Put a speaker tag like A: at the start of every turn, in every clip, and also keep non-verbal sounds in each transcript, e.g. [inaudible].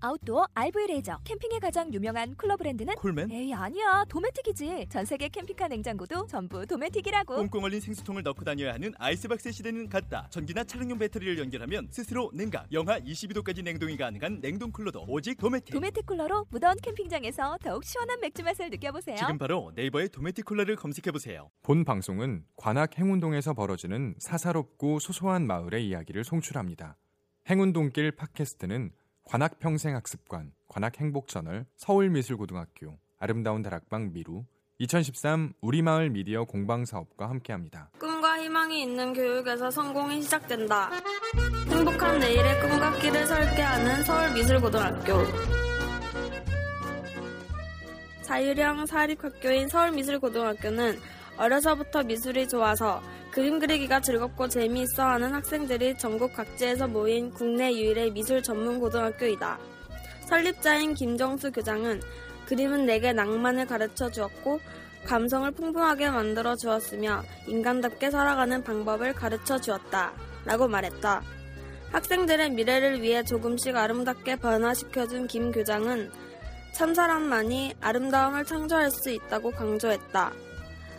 A: 아웃도어 RV 레저 캠핑에 가장 유명한 쿨러 브랜드는
B: 콜맨?
A: 에이 아니야 도메틱이지 전 세계 캠핑카 냉장고도 전부 도메틱이라고
B: 꽁꽁 얼린 생수통을 넣고 다녀야 하는 아이스박스 시대는 갔다. 전기나 차량용 배터리를 연결하면 스스로 냉각, 영하 22도까지 냉동이 가능한 냉동 쿨러도 오직 도메틱.
A: 도메틱 쿨러로 무더운 캠핑장에서 더욱 시원한 맥주 맛을 느껴보세요
B: 지금 바로 네이버에 도메틱 쿨러를 검색해 보세요.
C: 본 방송은 관악 행운동에서 벌어지는 사사롭고 소소한 마을의 이야기를 송출합니다. 행운동길 팟캐스트는 관악평생학습관, 관악행복저널, 서울미술고등학교, 아름다운 다락방 미루, 2013 우리마을 미디어 공방사업과 함께합니다.
D: 꿈과 희망이 있는 교육에서 성공이 시작된다. 행복한 내일의 길을 설계하는 서울미술고등학교. 자유형 사립학교인 서울미술고등학교는 어려서부터 미술이 좋아서 그림 그리기가 즐겁고 재미있어 하는 학생들이 전국 각지에서 모인 국내 유일의 미술 전문 고등학교이다. 설립자인 김정수 교장은 그림은 내게 낭만을 가르쳐 주었고 감성을 풍부하게 만들어 주었으며 인간답게 살아가는 방법을 가르쳐 주었다. 라고 말했다. 학생들의 미래를 위해 조금씩 아름답게 변화시켜준 김 교장은 참 사람만이 아름다움을 창조할 수 있다고 강조했다.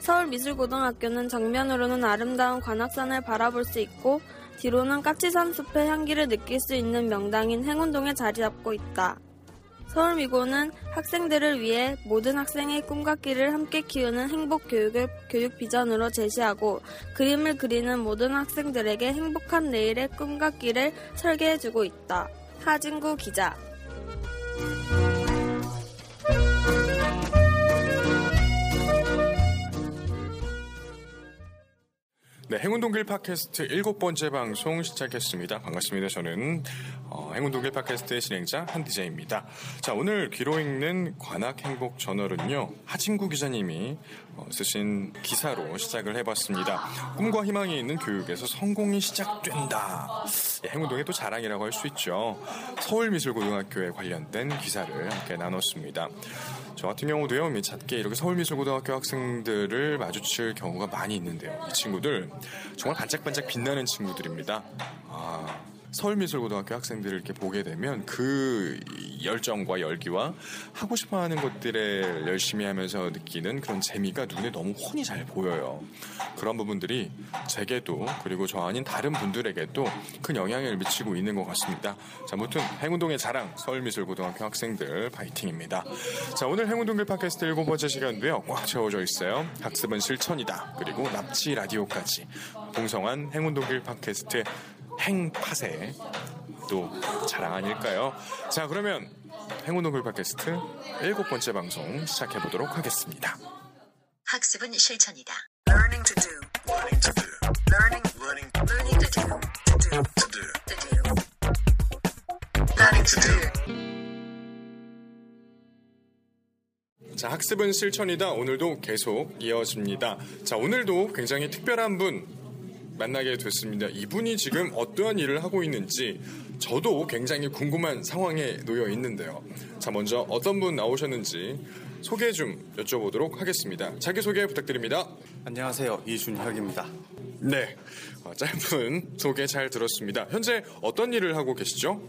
D: 서울미술고등학교는 정면으로는 아름다운 관악산을 바라볼 수 있고 뒤로는 까치산 숲의 향기를 느낄 수 있는 명당인 행운동에 자리 잡고 있다. 서울미고는 학생들을 위해 모든 학생의 꿈과 길을 함께 키우는 행복 교육을 교육 비전으로 제시하고 그림을 그리는 모든 학생들에게 행복한 내일의 꿈과 길을 설계해주고 있다. 하진구 기자
C: 네, 행운동길 팟캐스트 일곱 번째 방송 시작했습니다. 반갑습니다. 저는 어, 행운동길 팟캐스트의 진행자 한디제입니다. 자, 오늘 귀로 읽는 관악행복 저널은요 하진구 기자님이 어, 쓰신 기사로 시작을 해봤습니다. 꿈과 희망이 있는 교육에서 성공이 시작된다. 예, 행운동의 또 자랑이라고 할 수 있죠. 서울미술고등학교에 관련된 기사를 함께 나눴습니다. 저 같은 경우도요, 이 잦게 이렇게 서울미술고등학교 학생들을 마주칠 경우가 많이 있는데요. 이 친구들 정말 반짝반짝 빛나는 친구들입니다. 아, 서울미술고등학교 학생들을 이렇게 보게 되면 그 열정과 열기와 하고 싶어 하는 것들에 열심히 하면서 느끼는 그런 재미가 눈에 너무 훤히 잘 보여요. 그런 부분들이 제게도 그리고 저 아닌 다른 분들에게도 큰 영향을 미치고 있는 것 같습니다. 자, 아무튼 행운동의 자랑 서울미술고등학교 학생들 파이팅입니다. 자, 오늘 행운동길 팟캐스트 일곱 번째 시간도요. 꽉 채워져 있어요. 학습은 실천이다. 그리고 납치 라디오까지 동성한 행운동길 팟캐스트 행파세 또 자랑 아닐까요? 자 그러면 행운동글 팟캐스트 일곱 번째 방송 시작해 보도록 하겠습니다.
E: 학습은 실천이다. Learning to do. Learning to do. Learning. Learning. Learning to do. To do. To do. To do. Learning to do.
C: 자 학습은 실천이다. 오늘도 계속 이어집니다. 자 오늘도 굉장히 특별한 분 만나게 됐습니다. 이분이 지금 어떠한 일을 하고 있는지 저도 굉장히 궁금한 상황에 놓여 있는데요. 자, 먼저 어떤 분 나오셨는지 소개 좀 여쭤보도록 하겠습니다. 자기소개 부탁드립니다.
F: 안녕하세요. 이준혁입니다.
C: 네. 어, 짧은 소개 잘 들었습니다. 현재 어떤 일을 하고 계시죠?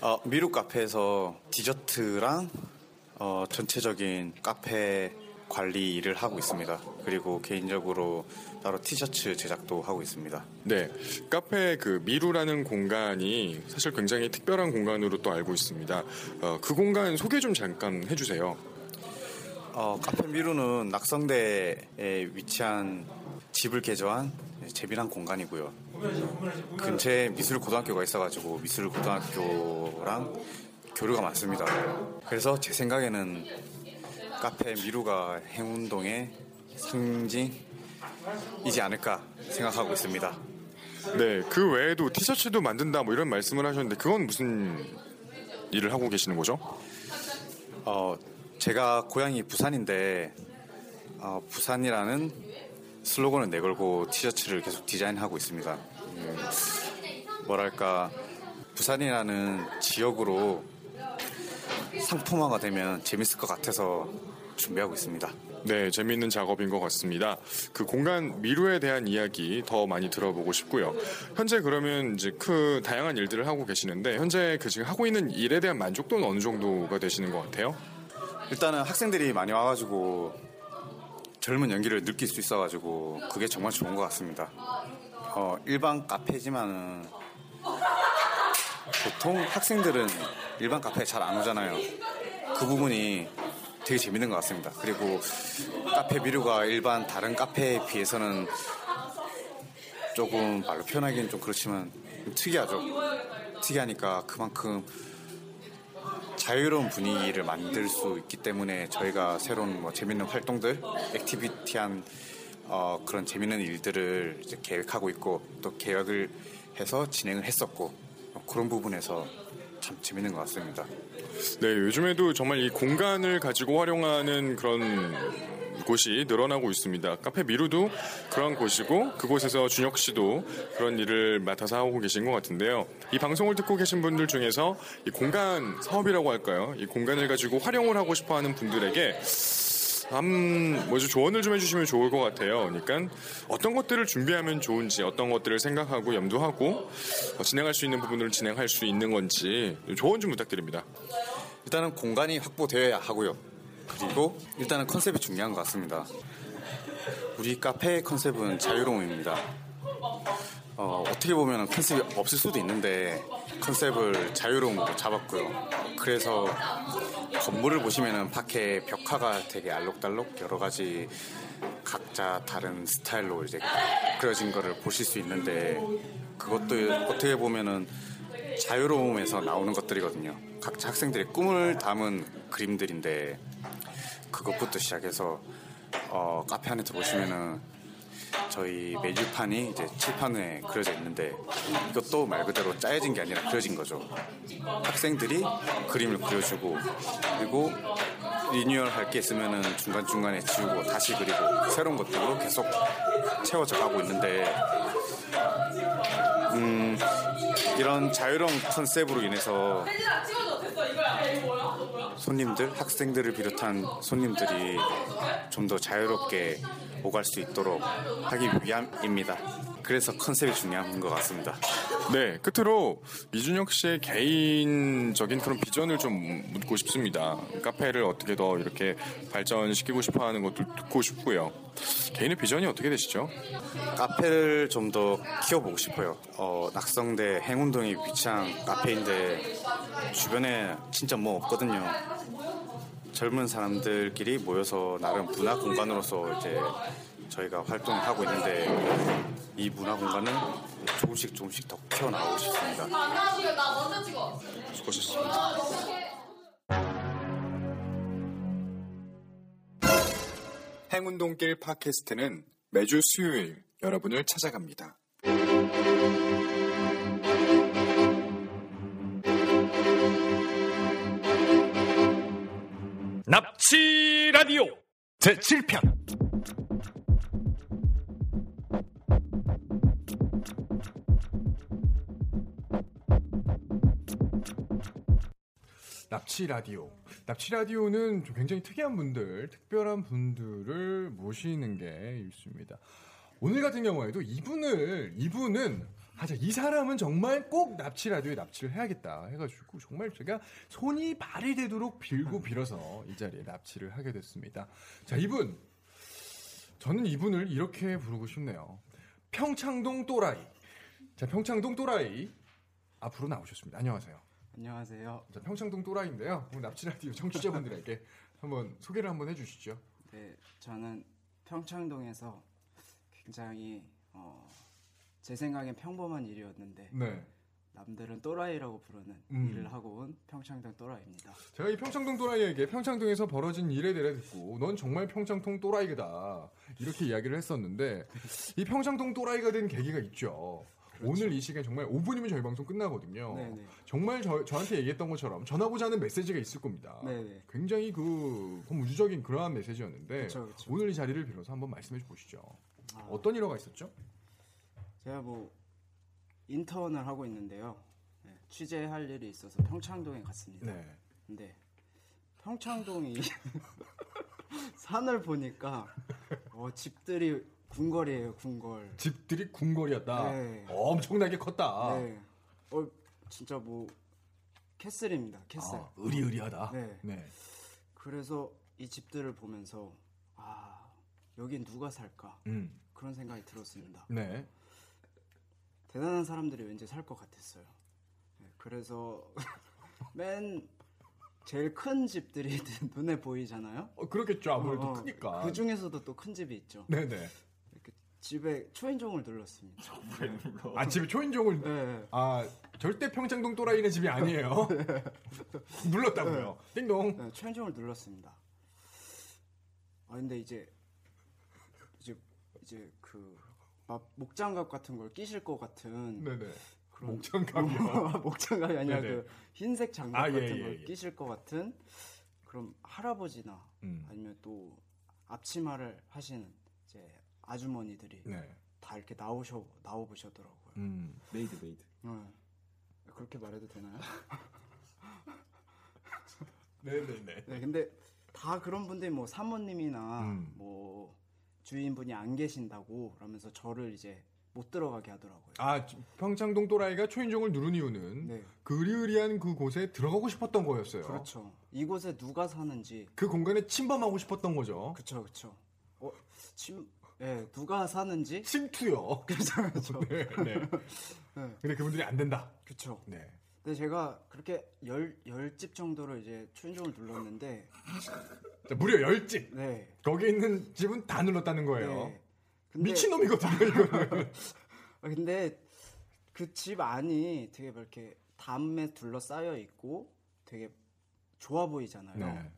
F: 어, 미루 카페에서 디저트랑 어, 전체적인 카페 관리 일을 하고 있습니다. 그리고 개인적으로 따로 티셔츠 제작도 하고 있습니다.
C: 네. 카페 그 미루라는 공간이 사실 굉장히 특별한 공간으로 또 알고 있습니다. 어, 그 공간 소개 좀 잠깐 해주세요.
F: 어, 카페 미루는 낙성대에 위치한 집을 개조한 재미난 공간이고요. 근처에 미술 고등학교가 있어가지고 미술 고등학교랑 교류가 많습니다. 그래서 제 생각에는 카페 미루가 행운동의 상징 이지 않을까 생각하고 있습니다.
C: 네. 그 외에도 티셔츠도 만든다 뭐 이런 말씀을 하셨는데 그건 무슨 일을 하고 계시는 거죠?
F: 어, 제가 고향이 부산인데 어, 부산이라는 슬로건을 내걸고 티셔츠를 계속 디자인하고 있습니다. 음, 뭐랄까 부산이라는 지역으로 상품화가 되면 재밌을 것 같아서 준비하고 있습니다.
C: 네, 재미있는 작업인 것 같습니다. 그 공간 미루에 대한 이야기 더 많이 들어보고 싶고요. 현재 그러면 이제 그 다양한 일들을 하고 계시는데 현재 그 지금 하고 있는 일에 대한 만족도는 어느 정도가 되시는 것 같아요?
F: 일단은 학생들이 많이 와가지고 젊은 연기를 느낄 수 있어가지고 그게 정말 좋은 것 같습니다. 어, 일반 카페지만은 보통 학생들은 일반 카페에 잘 안 오잖아요. 그 부분이 되게 재밌는 것 같습니다. 그리고 카페 비류가 일반 다른 카페에 비해서는 조금 말로 표현하기는 좀 그렇지만 좀 특이하죠. 특이하니까 그만큼 자유로운 분위기를 만들 수 있기 때문에 저희가 새로운 뭐 재밌는 활동들, 액티비티한 어, 그런 재밌는 일들을 이제 계획하고 있고 또 계획을 해서 진행을 했었고 어, 그런 부분에서 참 재밌는 것 같습니다.
C: 네, 요즘에도 정말 이 공간을 가지고 활용하는 그런 곳이 늘어나고 있습니다. 카페 미루도 그런 곳이고 그곳에서 준혁 씨도 그런 일을 맡아서 하고 계신 것 같은데요. 이 방송을 듣고 계신 분들 중에서 이 공간 사업이라고 할까요? 이 공간을 가지고 활용을 하고 싶어 하는 분들에게 한 뭐죠 조언을 좀 해주시면 좋을 것 같아요. 그러니까 어떤 것들을 준비하면 좋은지, 어떤 것들을 생각하고 염두하고 어, 진행할 수 있는 부분을 진행할 수 있는 건지 조언 좀 부탁드립니다.
F: 일단은 공간이 확보되어야 하고요. 그리고 일단은 컨셉이 중요한 것 같습니다. 우리 카페의 컨셉은 자유로움입니다. 어, 떻게 보면 컨셉이 없을 수도 있는데 컨셉을 자유로움으로 잡았고요. 그래서 건물을 보시면은 밖에 벽화가 되게 알록달록 여러 가지 각자 다른 스타일로 이제 그려진 거를 보실 수 있는데 그것도 어떻게 보면은 자유로움에서 나오는 것들이거든요. 각자 학생들의 꿈을 담은 그림들인데 그것부터 시작해서 어, 카페 안에 들어보시면은 저희 메뉴판이 이제 칠판에 그려져 있는데 이것도 말 그대로 짜여진 게 아니라 그려진 거죠. 학생들이 그림을 그려주고 그리고 리뉴얼 할 게 있으면은 중간중간에 지우고 다시 그리고 새로운 것들로 계속 채워져 가고 있는데 음, 이런 자유로운 컨셉으로 인해서 손님들, 학생들을 비롯한 손님들이 좀 더 자유롭게 오갈 수 있도록 하기 위함입니다. 그래서 컨셉이 중요한 것 같습니다.
C: 네, 끝으로 이준혁 씨의 개인적인 그런 비전을 좀 묻고 싶습니다. 카페를 어떻게 더 이렇게 발전시키고 싶어 하는 것도 듣고 싶고요. 개인의 비전이 어떻게 되시죠?
F: 카페를 좀 더 키워보고 싶어요. 어, 낙성대 행운동에 위치한 카페인데 주변에 진짜 뭐 없거든요. 젊은 사람들끼리 모여서 나름 문화 공간으로서 이제 저희가 활동을 하고 있는데 이 문화 공간을 조금씩 조금씩 더 키워나가고 싶습니다.
C: 수고하셨습니다. 행운동길 팟캐스트는 매주 수요일 여러분을 찾아갑니다.
G: 납치 라디오
H: 제7편
I: 납치 라디오. 납치 라디오는 좀 굉장히 특이한 분들, 특별한 분들을 모시는 게 있습니다. 오늘 같은 경우에도 이분을 이분은 하자 이 사람은 정말 꼭 납치 라디오에 납치를 해야겠다 해가지고 정말 제가 손이 발이 되도록 빌고 빌어서 이 자리에 납치를 하게 됐습니다. 자 이분 저는 이분을 이렇게 부르고 싶네요. 평창동 또라이. 자 평창동 또라이 앞으로 나오셨습니다. 안녕하세요.
J: 안녕하세요.
I: 자, 평창동 또라이인데요. 오늘 납치 라디오 청취자분들에게 [laughs] 한번 소개를 한번 해주시죠.
J: 네, 저는 평창동에서 굉장히 어, 제 생각엔 평범한 일이었는데
I: 네.
J: 남들은 또라이라고 부르는
I: 음.
J: 일을 하고 온 평창동 또라이입니다.
I: 제가 이 평창동 또라이에게 평창동에서 벌어진 일에 대해 듣고 넌 정말 평창동 또라이다 이렇게 이야기를 했었는데 이 평창동 또라이가 된 계기가 있죠. 오늘 이 시간 정말 5분이면 저희 방송 끝나거든요.
J: 그렇죠. 네네.
I: 정말 저, 저한테 얘기했던 것처럼 전하고자 하는 메시지가 있을 겁니다.
J: 네네.
I: 굉장히 그 우주적인 그러한 메시지였는데
J: 그쵸, 그쵸.
I: 오늘 이 자리를 빌어서 한번 말씀해 보시죠. 어떤 일화가 있었죠?
J: 제가 뭐 인턴을 하고 있는데요. 네, 취재할 일이 있어서 평창동에 갔습니다.
I: 네.
J: 근데 평창동이 [laughs] 산을 보니까 어, 집들이 궁궐이에요, 궁궐.
I: 집들이 궁궐이었다.
J: 네.
I: 엄청나게 컸다.
J: 네. 어, 진짜 뭐 castle입니다, castle.
I: 아, 으리으리하다.
J: 네.
I: 네.
J: 그래서 이 집들을 보면서 아 여긴 누가 살까
I: 음.
J: 그런 생각이 들었습니다.
I: 네.
J: 대단한 사람들이 왠지 살 것 같았어요. 네, 그래서 [laughs] 맨 제일 큰 집들이 눈에 보이잖아요.
I: 어, 그렇겠죠. 아무래도
J: 어,
I: 크니까.
J: 그 중에서도 또 큰 집이 있죠.
I: 네네.
J: 집에 초인종을 눌렀습니다.
I: 아 집에 초인종을
J: 네.
I: 아 절대 평창동 또라이네 집이 아니에요. [laughs] 눌렀다고요. 띵동.
J: 네, 초인종을 눌렀습니다. 아 근데 이제 이제 이제 그 막 목장갑 같은 걸 끼실 것 같은
I: 네네.
J: 그런
I: 목장갑이요? [laughs]
J: 목장갑이 아니라
I: 네네.
J: 그 흰색 장갑
I: 아, 예,
J: 같은
I: 예,
J: 걸
I: 예.
J: 끼실 것 같은 그럼 할아버지나
I: 음.
J: 아니면 또 앞치마를 하시는 이제 아주머니들이
I: 네.
J: 다 이렇게 나오셔 나오 보셨더라고요.
I: 음.
G: maid maid.
J: 네. 그렇게 말해도 되나요?
I: 네네네. [laughs]
J: 네, 근데 다 그런 분들이 뭐 사모님이나
I: 음.
J: 뭐 주인분이 안 계신다고 그러면서 저를 이제 못 들어가게 하더라고요.
I: 아 평창동 또라이가 초인종을 누른 이유는
J: 네.
I: 그 의리의리한 그 곳에 들어가고 싶었던 거였어요.
J: 그렇죠. 이곳에 누가 사는지
I: 그 공간에 침범하고 싶었던 거죠.
J: 그쵸 그쵸. 어, 침, 예, 누가 사는지
I: 침투요. [laughs]
J: 그렇죠 그렇죠. [laughs]
I: 네, 네.
J: 네.
I: 근데 그분들이 안 된다.
J: 그쵸.
I: 네.
J: 근데 제가 그렇게 열, 열 집 정도를 이제 초인종을 눌렀는데
I: 자, 무려 열 집.
J: 네.
I: 거기 있는 집은 다 눌렀다는 거예요.
J: 네. 근데-
I: 미친놈이거든요, 이거는. [laughs]
J: 아, 근데 그 집 안이 되게 뭐 이렇게 담에 둘러싸여 있고 되게 좋아 보이잖아요.
I: 네.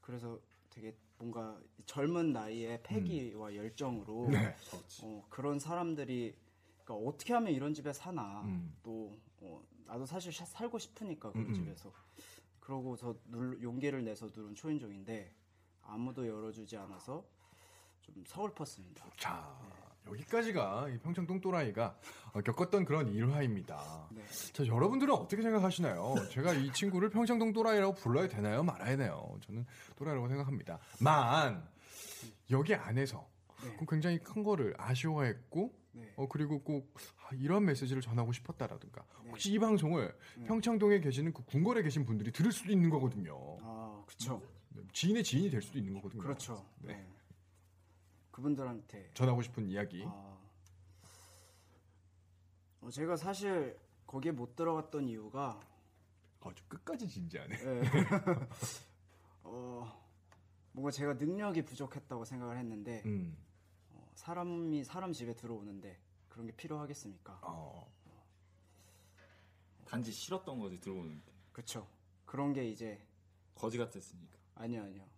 J: 그래서 되게 뭔가 젊은 나이에 패기와 열정으로
I: 음. 네.
J: 어, 그런 사람들이 그러니까 어떻게 하면 이런 집에 사나
I: 음.
J: 또 어, 나도 사실 샤- 살고 싶으니까 그런
I: 음, 음.
J: 집에서 그러고서 눌, 용기를 내서 누른 초인종인데 아무도 열어주지 않아서 좀 서글펐습니다.
I: 자, 여기까지가 이 평창동 또라이가 어, 겪었던 그런 일화입니다.
J: 네.
I: 자, 여러분들은 어떻게 생각하시나요? 제가 이 친구를 평창동 또라이라고 불러야 되나요? 말아야 되나요? 저는 또라이라고 생각합니다. 만, 여기 안에서
J: 네.
I: 그 굉장히 큰 거를 아쉬워했고,
J: 네.
I: 어, 그리고 꼭 아, 이런 메시지를 전하고 싶었다라든가,
J: 네.
I: 혹시 이 방송을
J: 네.
I: 평창동에 계시는 그 궁궐에 계신 분들이 들을 수도 있는 거거든요.
J: 아, 그쵸.
I: 지인의 지인이 될 수도 있는 거거든요.
J: 그렇죠.
I: 네.
J: 네. 그분들한테
I: 전하고 싶은 이야기.
J: 아, 어, 제가 사실 거기에 못 들어갔던 이유가
I: 아주 끝까지 진지하네.
J: 예. [laughs] 어, 뭔가 제가 능력이 부족했다고 생각을 했는데
I: 음.
J: 어, 사람이 사람 집에 들어오는데 그런 게 필요하겠습니까?
I: 어.
G: 단지 싫었던 거지 들어오는데
J: 그렇죠. 그런 게 이제
G: 거지 같았으니까.
J: 아니요 아니요.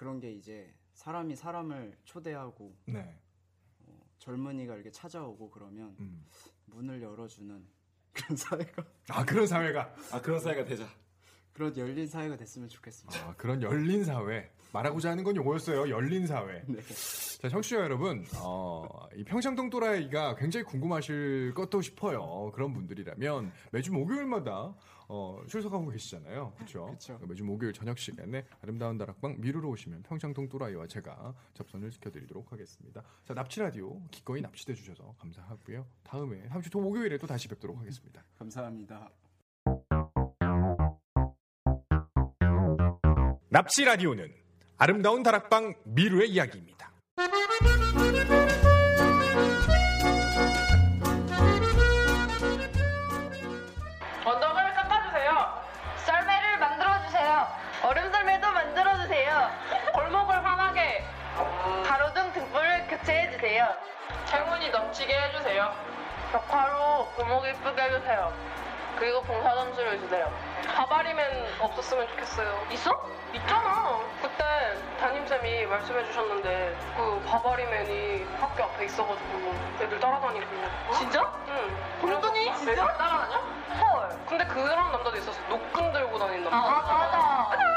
J: 그런 게 이제 사람이 사람을 초대하고
I: 네.
J: 어, 젊은이가 이렇게 찾아오고 그러면
I: 음.
J: 문을 열어주는 그런 사회가
I: 아 그런 사회가
G: 아 그런 사이가 되자.
J: 그런 열린 사회가 됐으면 좋겠습니다.
I: 아, 그런 열린 사회 말하고자 하는 건 요거였어요. 열린 사회.
J: 네.
I: 자, 청취자 여러분, 어, 이 평창동 또라이가 굉장히 궁금하실 것도 싶어요. 그런 분들이라면 매주 목요일마다 어, 출석하고 계시잖아요. 그렇죠? 매주 목요일 저녁 시간에 아름다운 다락방 미루로 오시면 평창동 또라이와 제가 접선을 시켜드리도록 하겠습니다. 자, 납치 라디오 기꺼이 납치돼 주셔서 감사하고요. 다음에 다음 주 목요일에 또 다시 뵙도록 하겠습니다.
J: 감사합니다.
I: 납치 라디오는 아름다운 다락방 미루의 이야기입니다.
K: 언덕을 깎아주세요. 썰매를 만들어주세요. 얼음 썰매도 만들어주세요. 골목을 환하게 가로등 등불을 교체해주세요. 행운이 넘치게 해주세요. 벽화로 골목 예쁘게 해주세요. 그리고 봉사 점수를 주세요. 바바리맨 없었으면 좋겠어요. 있어? 있잖아. 그때 담임쌤이 말씀해 주셨는데 그 바바리맨이 학교 앞에 있어가지고 애들 따라다니고. 진짜? 응. 그러더니 진짜? 따라다녀? 헐. 근데 그런 남자도 있었어. 노끈 들고 다니는 남자. 아, 맞아.
L: 맞아.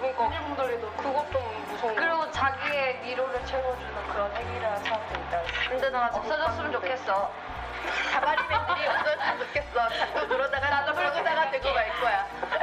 L: 그러니까 분들이도 그것도 무서워. 그리고 자기의 미로를 채워주는 그런 행위를 하는 사람도 있다. 근데 나 없어졌으면 좋겠어. 가발이맨들이 없어졌으면 좋겠어. 자꾸 그러다가 나도 그러다가 되고 말 거야.